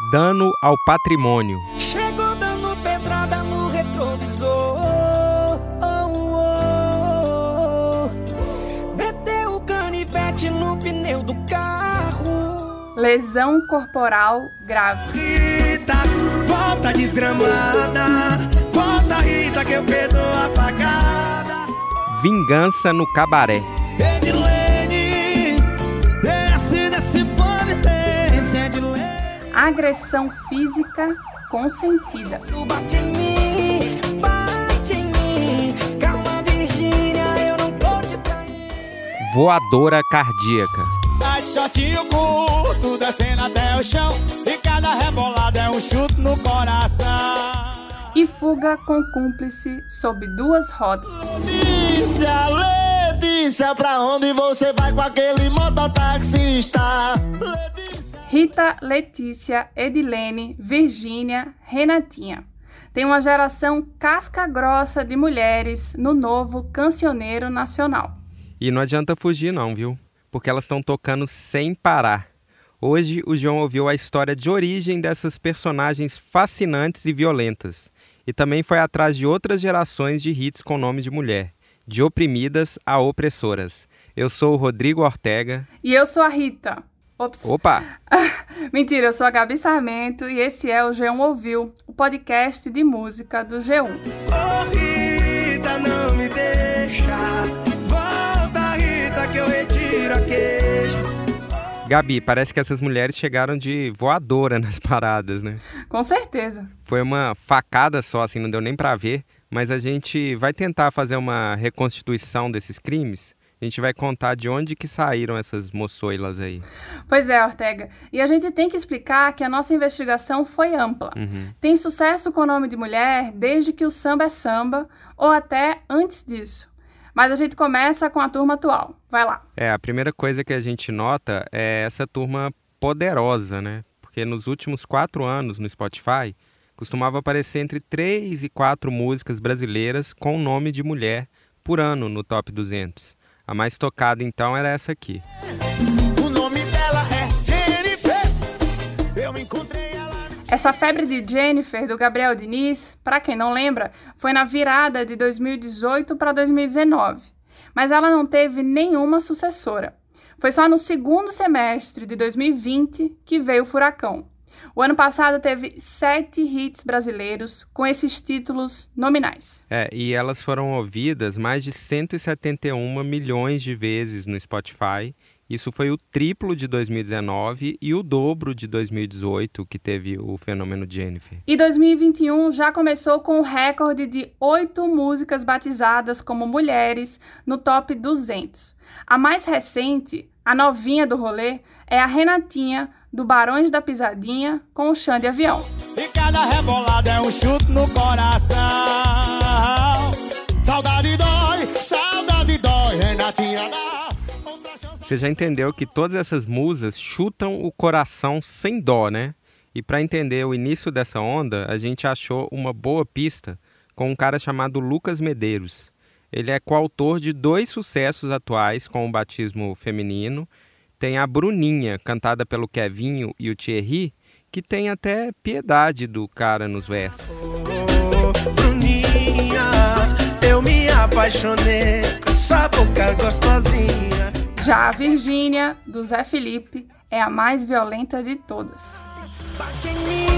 Dano ao patrimônio. Chegou dando pedrada no retrovisor. Oh, oh, oh. Meteu o canivete no pneu do carro. Lesão corporal grave. Rita, volta desgramada. Volta, Rita, que eu perdoo apagada. Vingança no cabaré. Tô te traindo. Voadora cardíaca. Tá de shortinho curto, descendo até o chão. E cada rebolada é um chute no coração. E fuga com cúmplice sob duas rodas. Letícia, Letícia, pra onde você vai com aquele mototaxista? Letícia. Rita, Letícia, Edilene, Virgínia, Renatinha. Tem uma geração casca grossa de mulheres no novo cancioneiro nacional. E não adianta fugir não, viu? Porque elas estão tocando sem parar. Hoje o João ouviu a história de origem dessas personagens fascinantes e violentas. E também foi atrás de outras gerações de hits com nome de mulher, de oprimidas a opressoras. Eu sou o Rodrigo Ortega. E eu sou a Rita. Ops. Opa! Mentira, eu sou a Gabi Sarmento e esse é o G1 Ouviu, o podcast de música do G1. Ô Rita, não me deixa. Volta, Rita, que eu retiro a queixa. Gabi, parece que essas mulheres chegaram de voadora nas paradas, né? Com certeza. Foi uma facada só, assim, não deu nem pra ver. Mas a gente vai tentar fazer uma reconstituição desses crimes. A gente vai contar de onde que saíram essas moçoilas aí. Pois é, Ortega. E a gente tem que explicar que a nossa investigação foi ampla. Uhum. Tem sucesso com o nome de mulher desde que o samba é samba ou até antes disso. Mas a gente começa com a turma atual. Vai lá. É, a primeira coisa que a gente nota é essa turma poderosa, né? Porque nos últimos quatro anos no Spotify costumava aparecer entre três e quatro músicas brasileiras com nome de mulher por ano no Top 200. A mais tocada então era essa aqui. O nome dela é Jennifer. Eu encontrei ela. Essa febre de Jennifer, do Gabriel Diniz, para quem não lembra, foi na virada de 2018 para 2019. Mas ela não teve nenhuma sucessora. Foi só no segundo semestre de 2020 que veio o furacão. O ano passado teve sete hits brasileiros com esses títulos nominais. É, e elas foram ouvidas mais de 171 milhões de vezes no Spotify. Isso foi o triplo de 2019 e o dobro de 2018, que teve o fenômeno Jennifer. E 2021 já começou com o recorde de oito músicas batizadas como mulheres no top 200. A mais recente, a novinha do rolê, é a Renatinha, do Barões da Pisadinha, com o chão de avião. E cada rebolada é um chute no coração. Saudade dói, saudade dói, Renatinha dá. Você já entendeu que todas essas musas chutam o coração sem dó, né? E para entender o início dessa onda, a gente achou uma boa pista com um cara chamado Lucas Medeiros. Ele é coautor de dois sucessos atuais com o batismo feminino. Tem a Bruninha, cantada pelo Kevinho e o Thierry, que tem até piedade do cara nos versos. Ô, Bruninha, eu me apaixonei com essa boca gostosinha. Já a Virgínia, do Zé Felipe, é a mais violenta de todas. Bate em mim,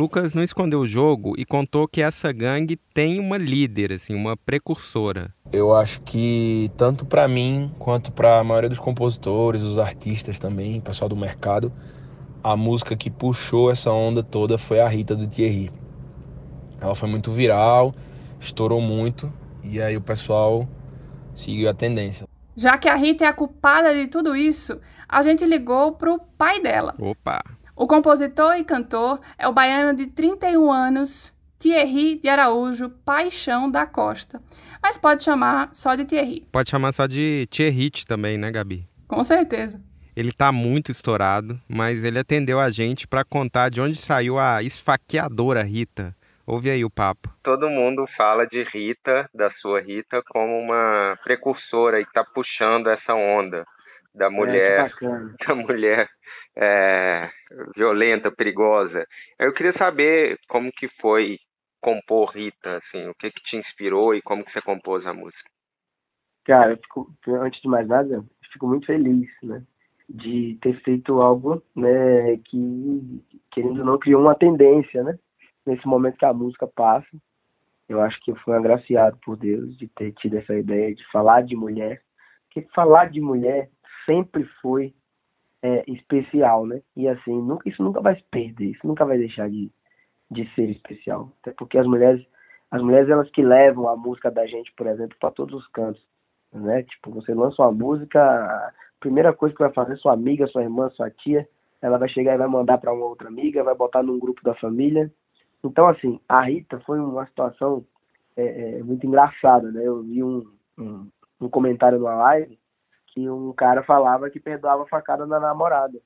Lucas não escondeu o jogo e contou que essa gangue tem uma líder, assim, uma precursora. Eu acho que tanto para mim quanto para a maioria dos compositores, os artistas também, pessoal do mercado, a música que puxou essa onda toda foi a Rita do Thierry. Ela foi muito viral, estourou muito e aí o pessoal seguiu a tendência. Já que a Rita é a culpada de tudo isso, a gente ligou pro pai dela. Opa! O compositor e cantor é o baiano de 31 anos, Thierry de Araújo Paixão da Costa. Mas pode chamar só de Thierry, Pode chamar só de Thierry também, né, Gabi? com certeza. Ele tá muito estourado, mas ele atendeu a gente para contar de onde saiu a esfaqueadora Rita. Ouve aí o papo. Todo mundo fala de Rita, da sua Rita, como uma precursora e tá puxando essa onda da mulher, É, da mulher é, violenta, perigosa. Eu queria saber como que foi compor Rita, assim, o que que te inspirou e como que você compôs a música. Cara, fico, antes de mais nada, fico muito feliz, né? De ter feito algo, né, que, querendo ou não, criou uma tendência, né? Nesse momento que a música passa. Eu acho que eu fui agraciado por Deus de ter tido essa ideia de falar de mulher. Porque falar de mulher sempre foi é, especial, né? E assim, nunca, isso nunca vai se perder, isso nunca vai deixar de, de ser especial. Até porque as mulheres, as mulheres elas que levam a música da gente, por exemplo, para todos os cantos, né? Tipo, você lança uma música, a primeira coisa que vai fazer sua amiga, sua irmã, sua tia, ela vai chegar e vai mandar para uma outra amiga, vai botar num grupo da família. Então, assim, a Rita foi uma situação é, é, muito engraçada, né? Eu vi um, um, um comentário numa live que um cara falava que perdoava a facada na namorada.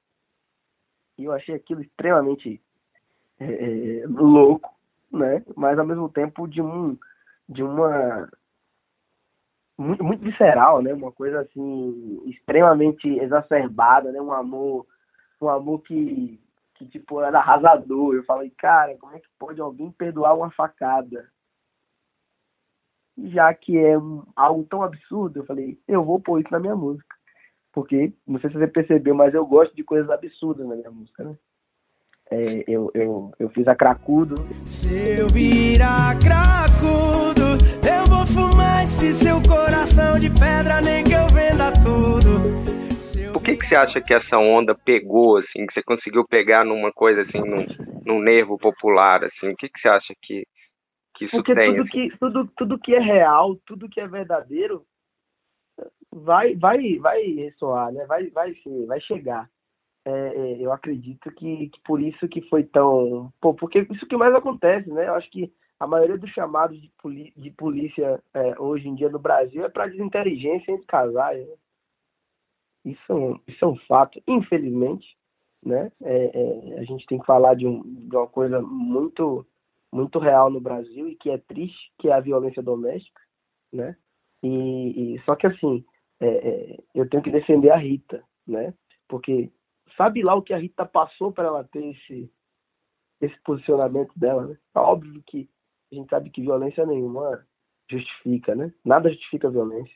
E eu achei aquilo extremamente é, é, louco, né? Mas ao mesmo tempo de um de uma muito, muito visceral, né? Uma coisa assim extremamente exacerbada, né? Um amor, um amor que que tipo era arrasador. Eu falei, cara, como é que pode alguém perdoar uma facada? Já que é um, algo tão absurdo, eu falei, eu vou pôr isso na minha música. Porque, não sei se você percebeu, mas eu gosto de coisas absurdas na minha música, né? É, eu, eu, eu fiz a Cracudo. Se eu virar cracudo, eu vou fumar esse seu coração de pedra, nem que eu venda tudo. Por que, que você acha que essa onda pegou, assim, que você conseguiu pegar numa coisa, assim, num, num nervo popular, assim? O que, que você acha que, que isso Porque tem? tudo assim? que, tudo, tudo que é real, tudo que é verdadeiro, vai, vai, vai ressoar, né? Vai, vai, vai chegar. É, é, eu acredito que, que por isso que foi tão. Pô, porque isso que mais acontece, né? Eu acho que a maioria dos chamados de, poli, de polícia é, hoje em dia no Brasil é para desinteligência entre casais. Né? Isso, é um, isso é um fato, infelizmente. Né? É, é, a gente tem que falar de, um, de uma coisa muito muito real no Brasil e que é triste, que é a violência doméstica, né? E, e só que assim, é, é, eu tenho que defender a Rita, né? Porque sabe lá o que a Rita passou para ela ter esse esse posicionamento dela, né? É óbvio que a gente sabe que violência nenhuma justifica, né? Nada justifica a violência.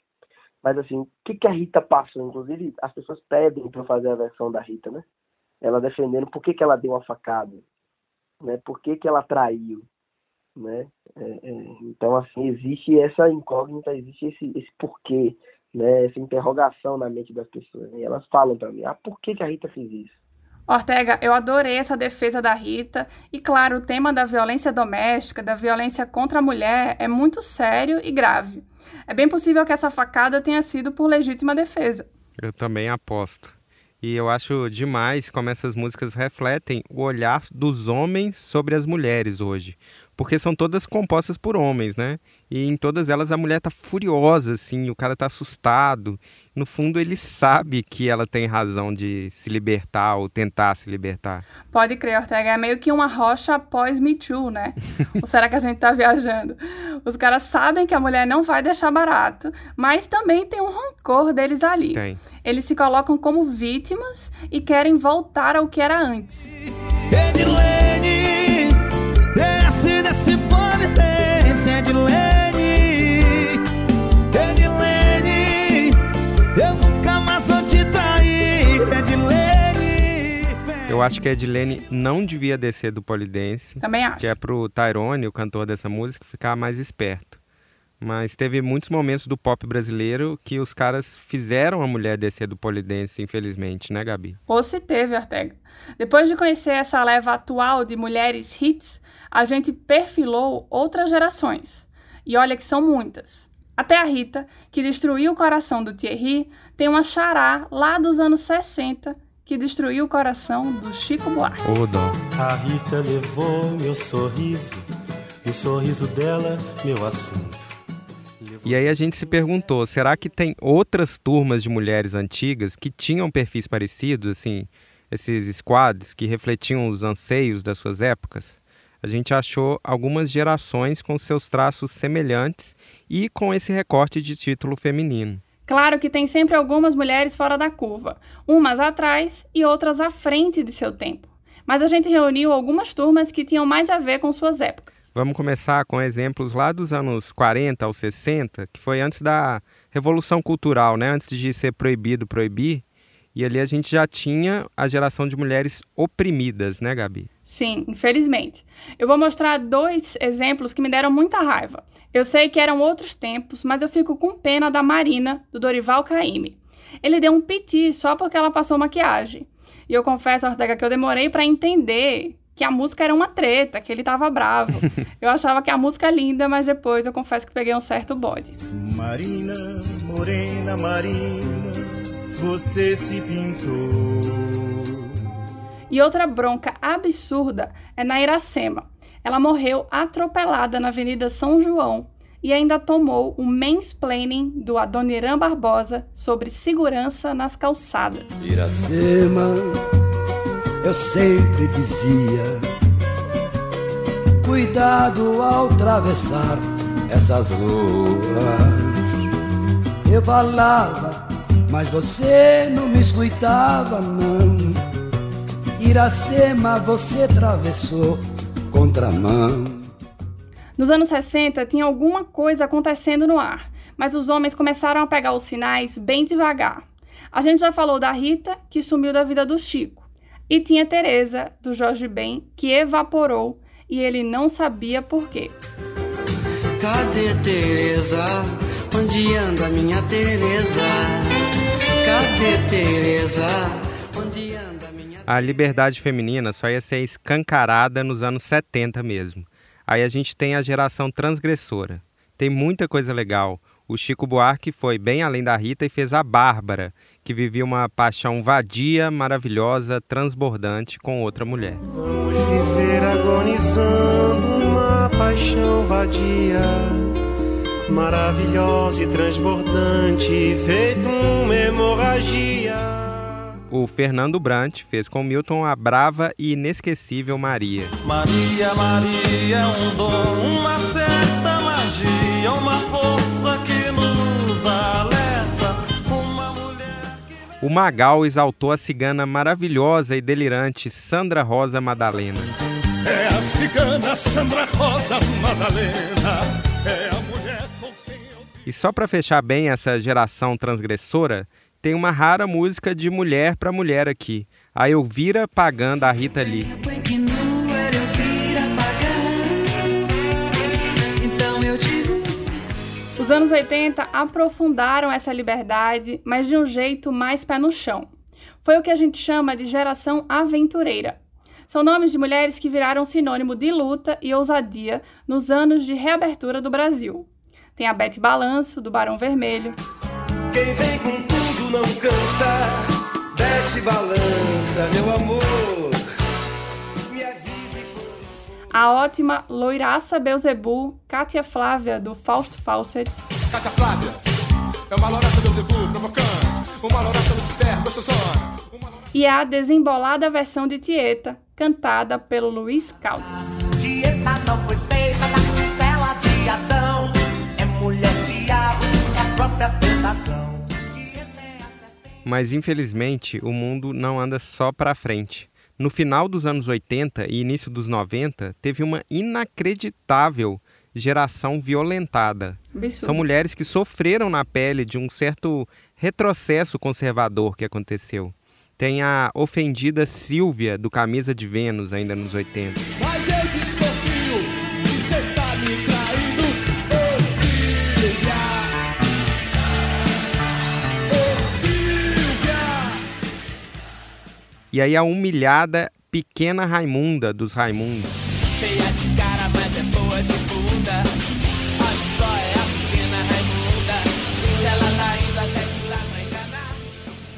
Mas assim, o que, que a Rita passou? Inclusive, as pessoas pedem para fazer a versão da Rita, né? Ela defendendo por que, que ela deu uma facada, né? Por que, que ela traiu, né? É, é, então, assim, existe essa incógnita, existe esse, esse porquê, né? Essa interrogação na mente das pessoas. E elas falam para mim, ah, por que, que a Rita fez isso? Ortega, eu adorei essa defesa da Rita. E claro, o tema da violência doméstica, da violência contra a mulher, é muito sério e grave. É bem possível que essa facada tenha sido por legítima defesa. Eu também aposto. E eu acho demais como essas músicas refletem o olhar dos homens sobre as mulheres hoje. Porque são todas compostas por homens, né? E em todas elas a mulher tá furiosa, assim, o cara tá assustado. No fundo, ele sabe que ela tem razão de se libertar ou tentar se libertar. Pode crer, Ortega, é meio que uma rocha após Me Too, né? ou será que a gente tá viajando? Os caras sabem que a mulher não vai deixar barato, mas também tem um rancor deles ali. Tem. Eles se colocam como vítimas e querem voltar ao que era antes. Edilene, Eu acho que a Edilene não devia descer do polidense, Também acho. que é pro Tyrone, o cantor dessa música, ficar mais esperto. Mas teve muitos momentos do pop brasileiro que os caras fizeram a mulher descer do polidense, infelizmente, né, Gabi? Ou se teve, Ortega. Depois de conhecer essa leva atual de mulheres hits, a gente perfilou outras gerações. E olha que são muitas. Até a Rita, que destruiu o coração do Thierry, tem uma xará lá dos anos 60 que destruiu o coração do Chico Buarque. Ô, dó. A Rita levou meu sorriso, e o sorriso dela, meu assunto. E aí a gente se perguntou, será que tem outras turmas de mulheres antigas que tinham perfis parecidos, assim, esses squads que refletiam os anseios das suas épocas? A gente achou algumas gerações com seus traços semelhantes e com esse recorte de título feminino. Claro que tem sempre algumas mulheres fora da curva, umas atrás e outras à frente de seu tempo. Mas a gente reuniu algumas turmas que tinham mais a ver com suas épocas. Vamos começar com exemplos lá dos anos 40 aos 60, que foi antes da Revolução Cultural, né? antes de ser proibido proibir. E ali a gente já tinha a geração de mulheres oprimidas, né, Gabi? Sim, infelizmente. Eu vou mostrar dois exemplos que me deram muita raiva. Eu sei que eram outros tempos, mas eu fico com pena da Marina, do Dorival Caymmi. Ele deu um piti só porque ela passou maquiagem. E eu confesso, Ortega, que eu demorei para entender que a música era uma treta, que ele tava bravo. eu achava que a música é linda, mas depois eu confesso que peguei um certo bode. Marina, morena, Marina, você se pintou. E outra bronca absurda é na Iracema. Ela morreu atropelada na Avenida São João e ainda tomou um mansplaining do Adoniran Barbosa sobre segurança nas calçadas. Iracema, eu sempre dizia: cuidado ao atravessar essas ruas. Eu falava, mas você não me escutava, não. Iracema, você atravessou contramão. Nos anos 60, tinha alguma coisa acontecendo no ar, mas os homens começaram a pegar os sinais bem devagar. A gente já falou da Rita, que sumiu da vida do Chico, e tinha Teresa, do Jorge Ben, que evaporou e ele não sabia por quê. Cadê Teresa? Onde anda minha Teresa? Cadê Teresa? A liberdade feminina só ia ser escancarada nos anos 70 mesmo. Aí a gente tem a geração transgressora. Tem muita coisa legal. O Chico Buarque foi bem além da Rita e fez a Bárbara, que vivia uma paixão vadia, maravilhosa, transbordante com outra mulher. Vamos viver agonizando uma paixão vadia, maravilhosa e transbordante, feito uma hemorragia. O Fernando Brant fez com Milton a brava e inesquecível Maria. Maria, Maria é um dom, uma certa magia, uma força que nos alerta. Uma mulher que. O Magal exaltou a cigana maravilhosa e delirante Sandra Rosa Madalena. É a cigana Sandra Rosa Madalena. É a mulher com quem eu. E só para fechar bem essa geração transgressora, tem uma rara música de mulher para mulher aqui. A Elvira pagando a Rita Lee. Os anos 80 aprofundaram essa liberdade, mas de um jeito mais pé no chão. Foi o que a gente chama de geração aventureira. São nomes de mulheres que viraram sinônimo de luta e ousadia nos anos de reabertura do Brasil. Tem a Bete Balanço, do Barão Vermelho, Quem vem com não cansa, desce balança, meu amor. A ótima Loiraça Beuzebu, Kátia Flávia, do Fausto Fawcett, Cátia Flávia é uma lorata do Zebu provocante, uma lorata Lucifer gostosona. Uma lorata... e a desembolada versão de Tieta, cantada pelo Luiz Caldas. Dieta não foi feita da costela de Adão. É mulher diabo, é a própria tentação. Mas infelizmente o mundo não anda só para frente. No final dos anos 80 e início dos 90, teve uma inacreditável geração violentada. Absurdo. São mulheres que sofreram na pele de um certo retrocesso conservador que aconteceu. Tem a ofendida Silvia, do Camisa de Vênus, ainda nos 80. E aí a humilhada Pequena Raimunda, dos Raimundos. Feia de cara, mas é boa de bunda. Olha só, é a pequena Raimunda. Se ela tá indo até que lá pra enganar.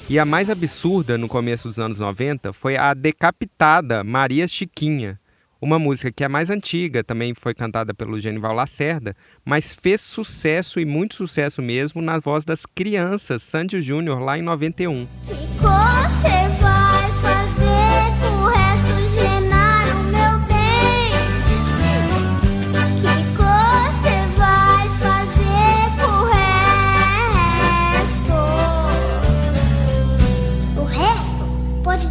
E a mais absurda no começo dos anos 90 foi a decapitada Maria Chiquinha, Uma música que é mais antiga, também foi cantada pelo Genival Lacerda, mas fez sucesso e muito sucesso mesmo na voz das crianças, Sandy Júnior, lá em 91. Você vai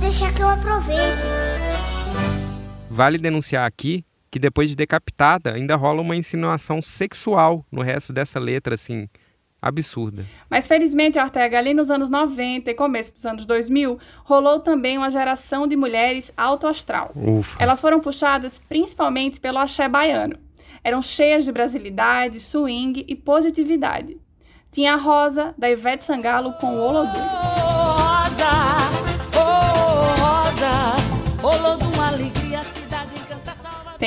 deixar que eu aproveite. Vale denunciar aqui que depois de decapitada ainda rola uma insinuação sexual no resto dessa letra, assim, absurda. Mas felizmente, Ortega, ali nos anos 90 e começo dos anos 2000, rolou também uma geração de mulheres alto astral. Ufa. Elas foram puxadas principalmente pelo axé baiano. Eram cheias de brasilidade, swing e positividade. Tinha a Rosa, da Ivete Sangalo, com o Olodum.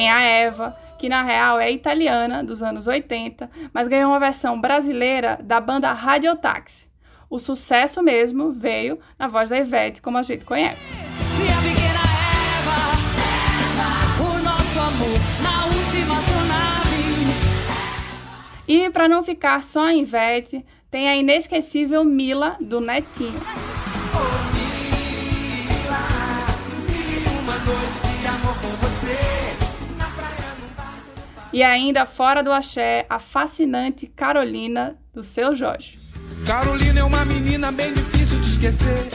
Tem a Eva, que na real é italiana, dos anos 80, mas ganhou uma versão brasileira da banda Radiotaxi. O sucesso mesmo veio na voz da Ivete, como a gente conhece. Minha pequena Eva, o nosso amor na última sonave. E para não ficar só em Ivete, tem a inesquecível Mila, do Netinho. E ainda fora do axé, a fascinante Carolina, do seu Jorge. Carolina é uma menina bem difícil de esquecer.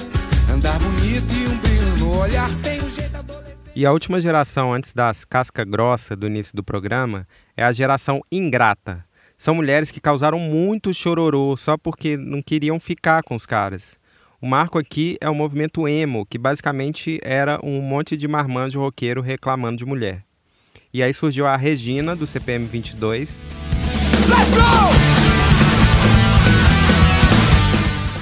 Andar bonito e um brilho no olhar tem um jeito adolescente. E a última geração antes das casca grossa do início do programa é a geração ingrata. São mulheres que causaram muito chororô só porque não queriam ficar com os caras. O marco aqui é o movimento emo, que basicamente era um monte de marmanjo roqueiro reclamando de mulher. E aí surgiu a Regina, do CPM 22.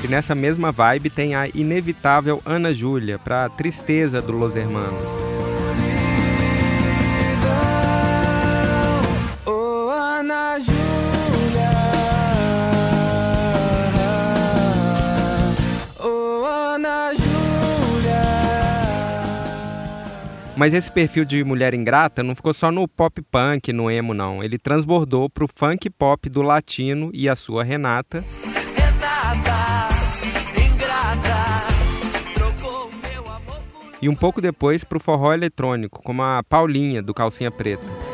E nessa mesma vibe tem a inevitável Ana Júlia, pra tristeza do Los Hermanos. Mas esse perfil de mulher ingrata não ficou só no pop punk, no emo, não. Ele transbordou pro funk pop do latino e a sua Renata. E um pouco depois pro forró eletrônico, como a Paulinha, do Calcinha Preta.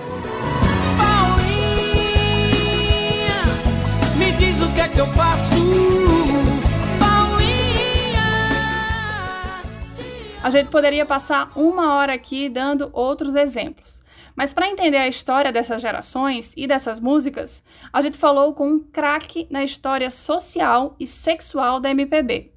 A gente poderia passar uma hora aqui dando outros exemplos. Mas para entender a história dessas gerações e dessas músicas, a gente falou com um craque na história social e sexual da MPB.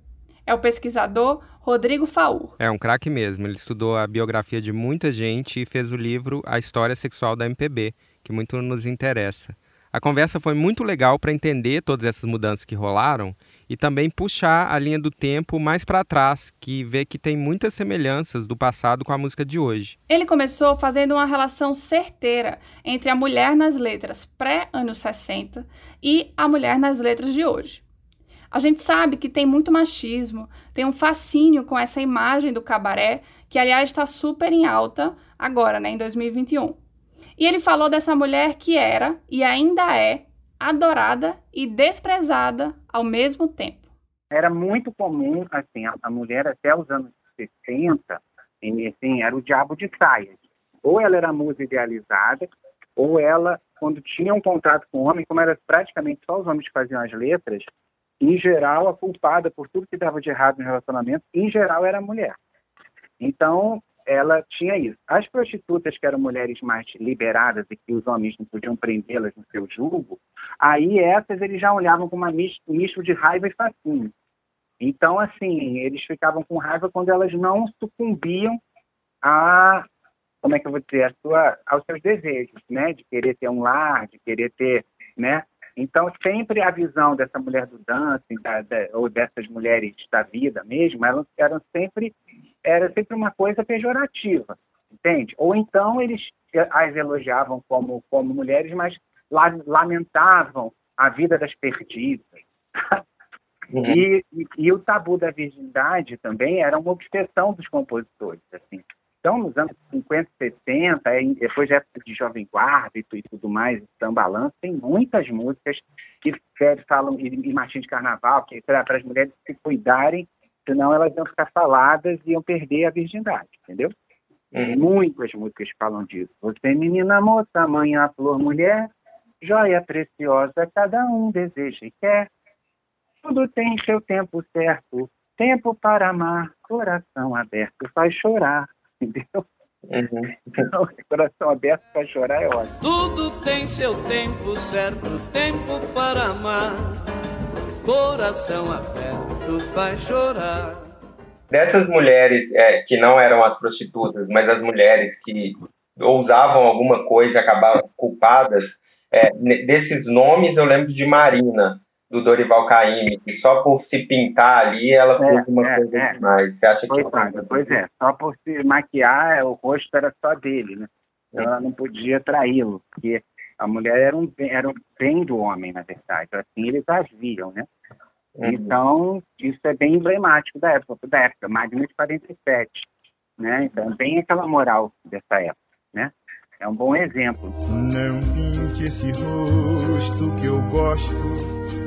É o pesquisador Rodrigo Faur. É um craque mesmo. Ele estudou a biografia de muita gente e fez o livro A História Sexual da MPB, que muito nos interessa. A conversa foi muito legal para entender todas essas mudanças que rolaram e também puxar a linha do tempo mais para trás, que vê que tem muitas semelhanças do passado com a música de hoje. Ele começou fazendo uma relação certeira entre a mulher nas letras pré-anos 60 e a mulher nas letras de hoje. A gente sabe que tem muito machismo, tem um fascínio com essa imagem do cabaré, que aliás está super em alta agora, né, em 2021. E ele falou dessa mulher que era e ainda é adorada e desprezada ao mesmo tempo. era muito comum, assim, a, a mulher até os anos 60, em- assim, era o diabo de saias. Ou ela era musa idealizada, ou ela, quando tinha um contrato com o homem, como era praticamente só os homens que faziam as letras, em geral, a culpada por tudo que dava de errado no relacionamento, em geral, era a mulher. Então, ela tinha isso. As prostitutas, que eram mulheres mais liberadas e que os homens não podiam prendê-las no seu julgo, aí essas eles já olhavam com um misto de raiva e fascínio. Então, assim, eles ficavam com raiva quando elas não sucumbiam a, como é que eu vou dizer, a sua, aos seus desejos, né? De querer ter um lar, de querer ter, né? Então, sempre a visão dessa mulher do dancing, da, da, ou dessas mulheres da vida mesmo, elas eram sempre, era sempre uma coisa pejorativa, entende? Ou então eles as elogiavam como, como mulheres, mas la- lamentavam a vida das perdidas. E, e, e o tabu da virgindade também era uma obsessão dos compositores. Assim. Então, nos anos 50, 60, aí, depois da época de Jovem Guarda e, tu- tudo mais, Sambalanço, tem muitas músicas que falam, e, e Martins de Carnaval, que para as mulheres se cuidarem, senão elas iam ficar faladas e iam perder a virgindade, entendeu? Muitas músicas falam disso. Você, menina moça, manhã, flor, mulher, joia preciosa, cada um deseja e quer. Tudo tem seu tempo certo, tempo para amar, coração aberto faz chorar, entendeu? Então, coração aberto faz chorar é ótimo. Tudo tem seu tempo certo, tempo para amar. Coração aberto faz chorar. Dessas mulheres é, que não eram as prostitutas, mas as mulheres que ousavam alguma coisa e acabavam culpadas, é, desses nomes eu lembro de Marina, do Dorival Caymmi, que só por se pintar ali ela É, fez uma é, coisa é. demais. Você acha que Coitada, pois é, só por se maquiar, o rosto era só dele, né? Então, ela não podia traí-lo, porque a mulher era um, bem- era um bem do homem, na verdade. Assim eles as viam, né? Uhum. Então, isso é bem emblemático da época, da época, Magna de 47, né? Então, bem aquela moral dessa época, né? É um bom exemplo. Não pinte esse rosto que eu gosto,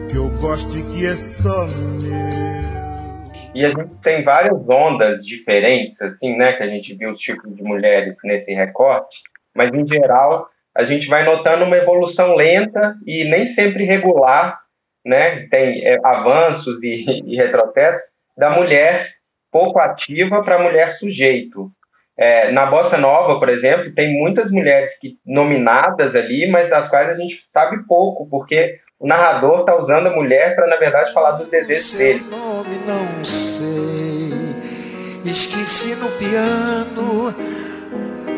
que eu gosto e que é só meu. E a gente tem várias ondas diferentes, assim, né? Que a gente viu os tipos de mulheres nesse recorte, mas em geral a gente vai notando uma evolução lenta e nem sempre regular, né? Tem é, avanços e, e retrocessos da mulher pouco ativa para a mulher sujeito. É, na bossa nova, por exemplo, tem muitas mulheres que, nominadas ali, mas das quais a gente sabe pouco, porque o narrador está usando a mulher para, na verdade, falar dos desejos dele. nome não sei. Esqueci no piano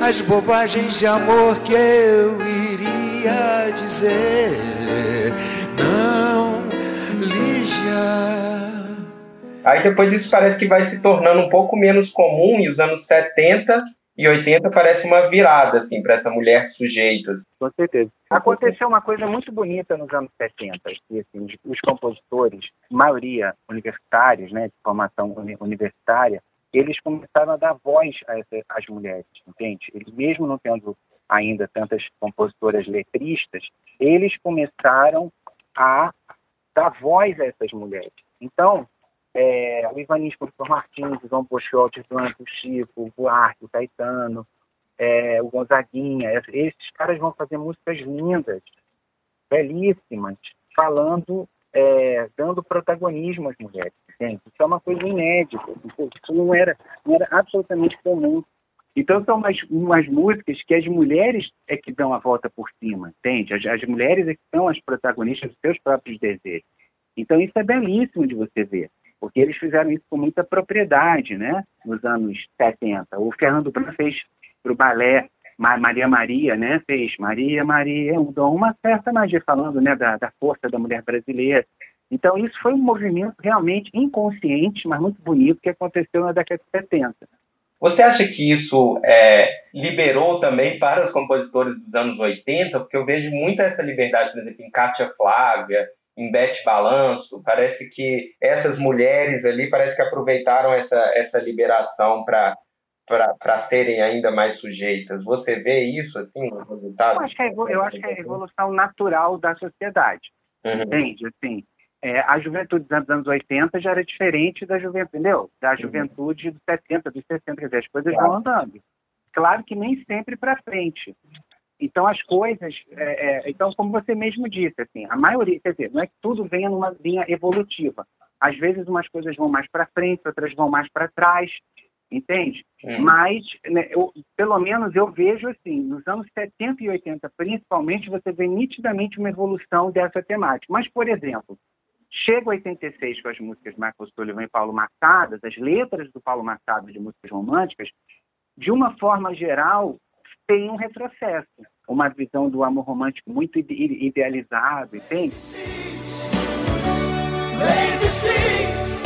as bobagens de amor que eu iria dizer. Não. Aí depois isso parece que vai se tornando um pouco menos comum e os anos 70 e 80 parece uma virada assim para essa mulher sujeita. Com certeza. Aconteceu uma coisa muito bonita nos anos 70, que assim, os- os compositores, maioria universitários, né, de formação uni- universitária, eles começaram a dar voz às mulheres, entende? Eles mesmo não tendo ainda tantas compositoras letristas, eles começaram a dar voz a essas mulheres. Então, é, o Ivanismo, o Professor Martins, o João Pochotti, o Chico, o Buarque, o Caetano, é, o Gonzaguinha, es- esses caras vão fazer músicas lindas, belíssimas, falando, é, dando protagonismo às mulheres, entende? Isso é uma coisa inédita, isso não era, não era absolutamente comum. Então são umas, umas músicas que as mulheres é que dão a volta por cima, entende? As, as mulheres é que são as protagonistas dos seus próprios desejos. Então isso é belíssimo de você ver, porque eles fizeram isso com muita propriedade, né? Nos anos 70. O Fernando Bran fez para o balé Ma- Maria Maria, né? Fez Maria Maria um dom, uma certa magia falando, né? Da, da força da mulher brasileira. Então isso foi um movimento realmente inconsciente, mas muito bonito que aconteceu na década de 70. Você acha que isso é, liberou também para os compositores dos anos 80? Porque eu vejo muita essa liberdade, por exemplo, em Kátia Flávia, em Beth Balanço. Parece que essas mulheres ali parece que aproveitaram essa, essa liberação para para serem ainda mais sujeitas. Você vê isso assim no resultado? Eu acho que é, eu acho que é a evolução natural da sociedade. Uhum. Entende? Assim, é, a juventude dos anos 80 já era diferente da juventude, entendeu? Da juventude dos 70, dos 60, quer dizer, as coisas vão andando. Claro que nem sempre para frente. Então as coisas, é, é, então como você mesmo disse, assim, a maioria, quer dizer, não é que tudo venha numa linha evolutiva. Às vezes umas coisas vão mais para frente, outras vão mais para trás, entende? Hum. Mas, né, eu- pelo menos eu vejo assim, nos anos 70 e 80, principalmente, você vê nitidamente uma evolução dessa temática. Mas, por exemplo, chega 86 com as músicas de Michael Sullivan e Paulo Massadas, as letras do Paulo Massado de músicas românticas, de uma forma geral, tem um retrocesso. Uma visão do amor romântico muito ide- idealizado, entende? Lady Six,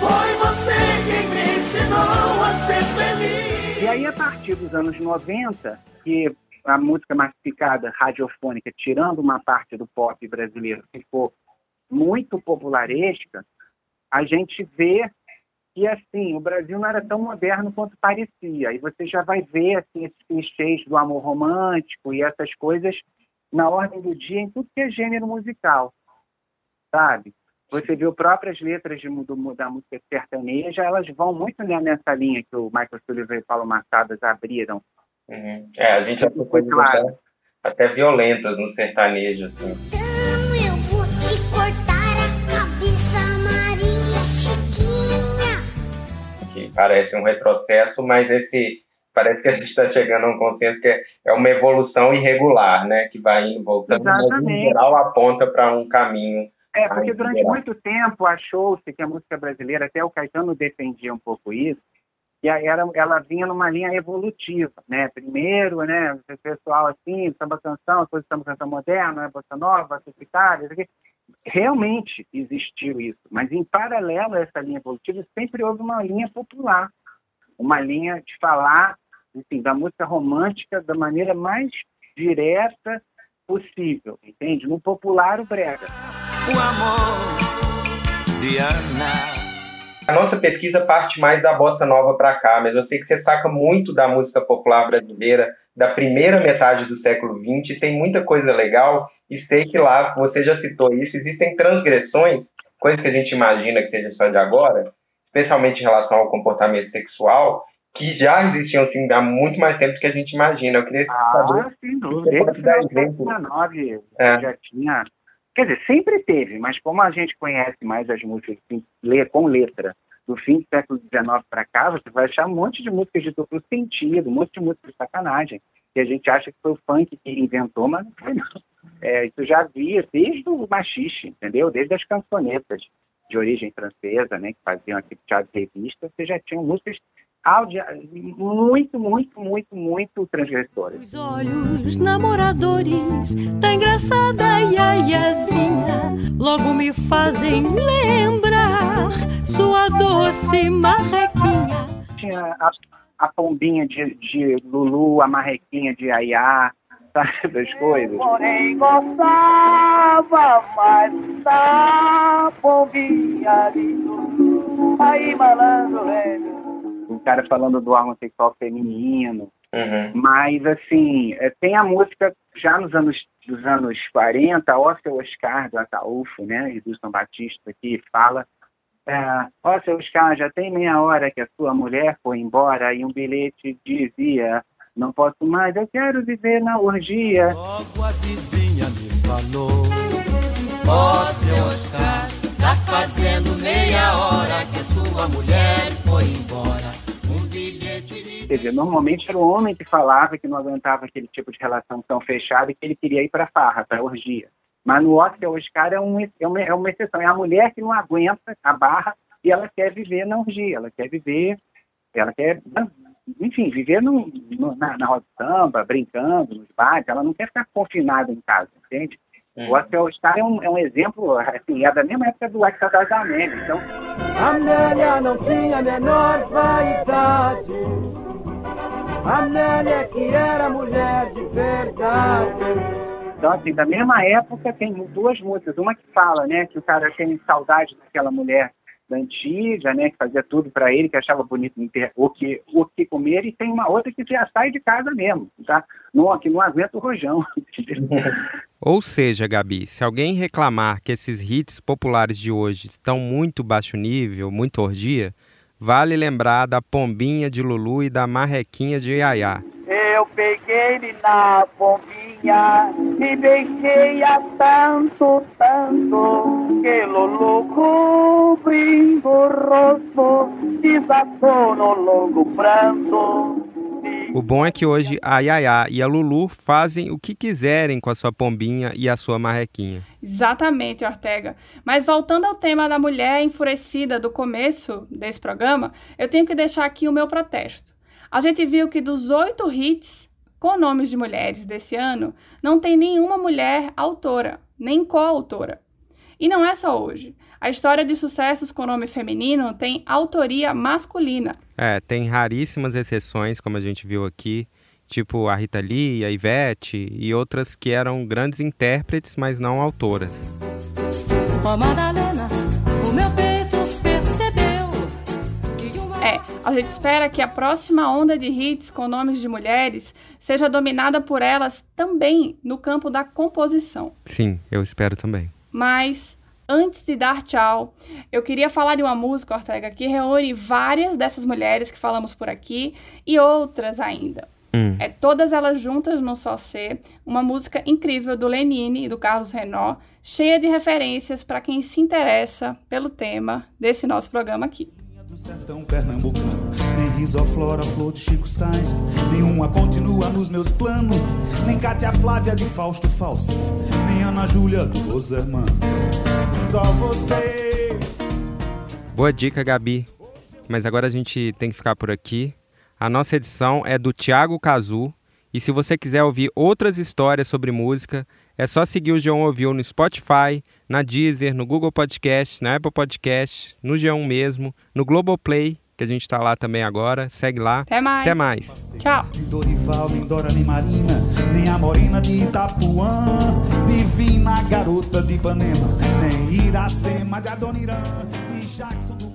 foi você quem me ensinou a ser feliz. E aí, a partir dos anos 90, que a música massificada radiofônica, tirando uma parte do pop brasileiro, ficou muito popularesca, a gente vê que assim, o Brasil não era tão moderno quanto parecia. E você já vai ver assim, esses clichês do amor romântico e essas coisas na ordem do dia em tudo que é gênero musical, sabe? Você viu próprias letras de, do, da música sertaneja, elas vão muito né, nessa linha que o Michael Sullivan e Paulo Massadas abriram. Uhum. É, a gente já Foi claro. até, até violentas no sertanejo, assim. Que parece um retrocesso, mas esse parece que a gente está chegando a um consenso que é, é uma evolução irregular, né? Que vai indo voltando, mas em geral aponta para um caminho. É, porque durante muito tempo achou-se que a música brasileira, até o Caetano defendia um pouco isso, que era, ela vinha numa linha evolutiva, né? Primeiro, né, o pessoal assim, samba canção, depois samba canção moderna, né, bossa nova, tropical, isso aqui. Realmente existiu isso, mas em paralelo a essa linha evolutiva sempre houve uma linha popular, uma linha de falar enfim, da música romântica da maneira mais direta possível, entende? No popular o brega. O amor de Ana. A nossa pesquisa parte mais da bossa nova para cá, mas eu sei que você saca muito da música popular brasileira da primeira metade do século XX, tem muita coisa legal e sei que lá, você já citou isso, existem transgressões, coisas que a gente imagina que seja só de agora, especialmente em relação ao comportamento sexual, que já existiam assim há muito mais tempo do que a gente imagina. Eu queria Ah, saber sem dúvida. Desde pode o dar final do exemplo? século XIX É. já tinha. Quer dizer, sempre teve, mas como a gente conhece mais as músicas assim, com letra do fim do século XIX para cá, você vai achar um monte de músicas de duplo sentido, um monte de músicas de sacanagem, que a gente acha que foi o funk que inventou, mas não foi não. É, isso já havia desde o machixe, entendeu? Desde as cançonetas de origem francesa, né, que faziam aquele teatro de revista, você já tinha músicas muito, muito, muito, muito transgressoras. Os olhos namoradores da engraçada Iaiazinha logo me fazem lembrar sua doce marrequinha. Tinha a, a pombinha de, de Lulu, a marrequinha de Ayá, sabe, das coisas. Porém gostava mais da pombinha de Lulu. Aí malandro velho. O cara falando do homossexual feminino. Uhum. Mas, assim, é, tem a música já nos anos, dos anos 40, Ó Seu Oscar, do Ataúfo, né, e do São Batista, que fala é, Ó Seu Oscar, já tem meia hora que a sua mulher foi embora e um bilhete dizia não posso mais, eu quero viver na orgia. Logo a vizinha me falou. Ó, seu Oscar, tá fazendo meia hora que sua mulher foi embora. Um bilhete Quer dizer, normalmente era o homem que falava que não aguentava aquele tipo de relação tão fechada e que ele queria ir para farra, para orgia. Mas no Oscar, Oscar é, um, é, uma, é uma exceção. É a mulher que não aguenta a barra e ela quer viver na orgia. Ela quer viver, ela quer, enfim, viver no, no, na, na roda de samba, brincando, nos bares. Ela não quer ficar confinada em casa, entende? O Oscar Oscar é um, é um exemplo, assim, é da mesma época do Oscar das Amélias. Então, Amélia não tinha a menor vaidade. Amélia que era mulher de verdade. Então, assim, da mesma época tem duas músicas. Uma que fala, né, que o cara tem saudade daquela mulher da antiga, né, que fazia tudo para ele, que achava bonito o que, o que comer, e tem uma outra que já sai de casa mesmo, tá? Não, que não aguenta o rojão. Ou seja, Gabi, se alguém reclamar que esses hits populares de hoje estão muito baixo nível, muito orgia, vale lembrar da pombinha de Lulu e da marrequinha de Yaya. Eu peguei-lhe na pombinha e beijei-a tanto, tanto que Lulu cobrindo o rosto desatou no longo pranto. O bom é que hoje a Yaya e a Lulu fazem o que quiserem com a sua pombinha e a sua marrequinha. Exatamente, Ortega. Mas voltando ao tema da mulher enfurecida do começo desse programa, eu tenho que deixar aqui o meu protesto. A gente viu que dos oito hits com nomes de mulheres desse ano, não tem nenhuma mulher autora, nem coautora. E não é só hoje. A história de sucessos com nome feminino tem autoria masculina. É, tem raríssimas exceções, como a gente viu aqui, tipo a Rita Lee, a Ivete e outras que eram grandes intérpretes, mas não autoras. Ó Madalena, o meu peito percebeu A gente espera que a próxima onda de hits com nomes de mulheres seja dominada por elas também no campo da composição. Sim, eu espero também. Mas antes de dar tchau, eu queria falar de uma música, Ortega, que reúne várias dessas mulheres que falamos por aqui e outras ainda. Hum. É todas elas juntas no Só Ser, uma música incrível do Lenine e do Carlos Renó, cheia de referências para quem se interessa pelo tema desse nosso programa aqui. sertão pernambucano Nem risoflora, flor de Chico Sainz Nenhuma continua nos meus planos Nem Cátia Flávia de Fausto Fawcett Nem Ana Júlia dos Hermanos Só você Boa dica, Gabi. Mas agora a gente tem que ficar por aqui. A nossa edição é do Thiago Cazu. E se você quiser ouvir outras histórias sobre música, é só seguir o G1 Ouviu no Spotify, na Deezer, no Google Podcast, na Apple Podcast, no G1 mesmo, no Globoplay, que a gente está lá também agora. Segue lá. Até mais. Até mais. Tchau. De Dorival, nem Dora, nem Marina Nem a Morena de Itapuã Divina garota de Ipanema Nem Iracema de Adoniran De Jackson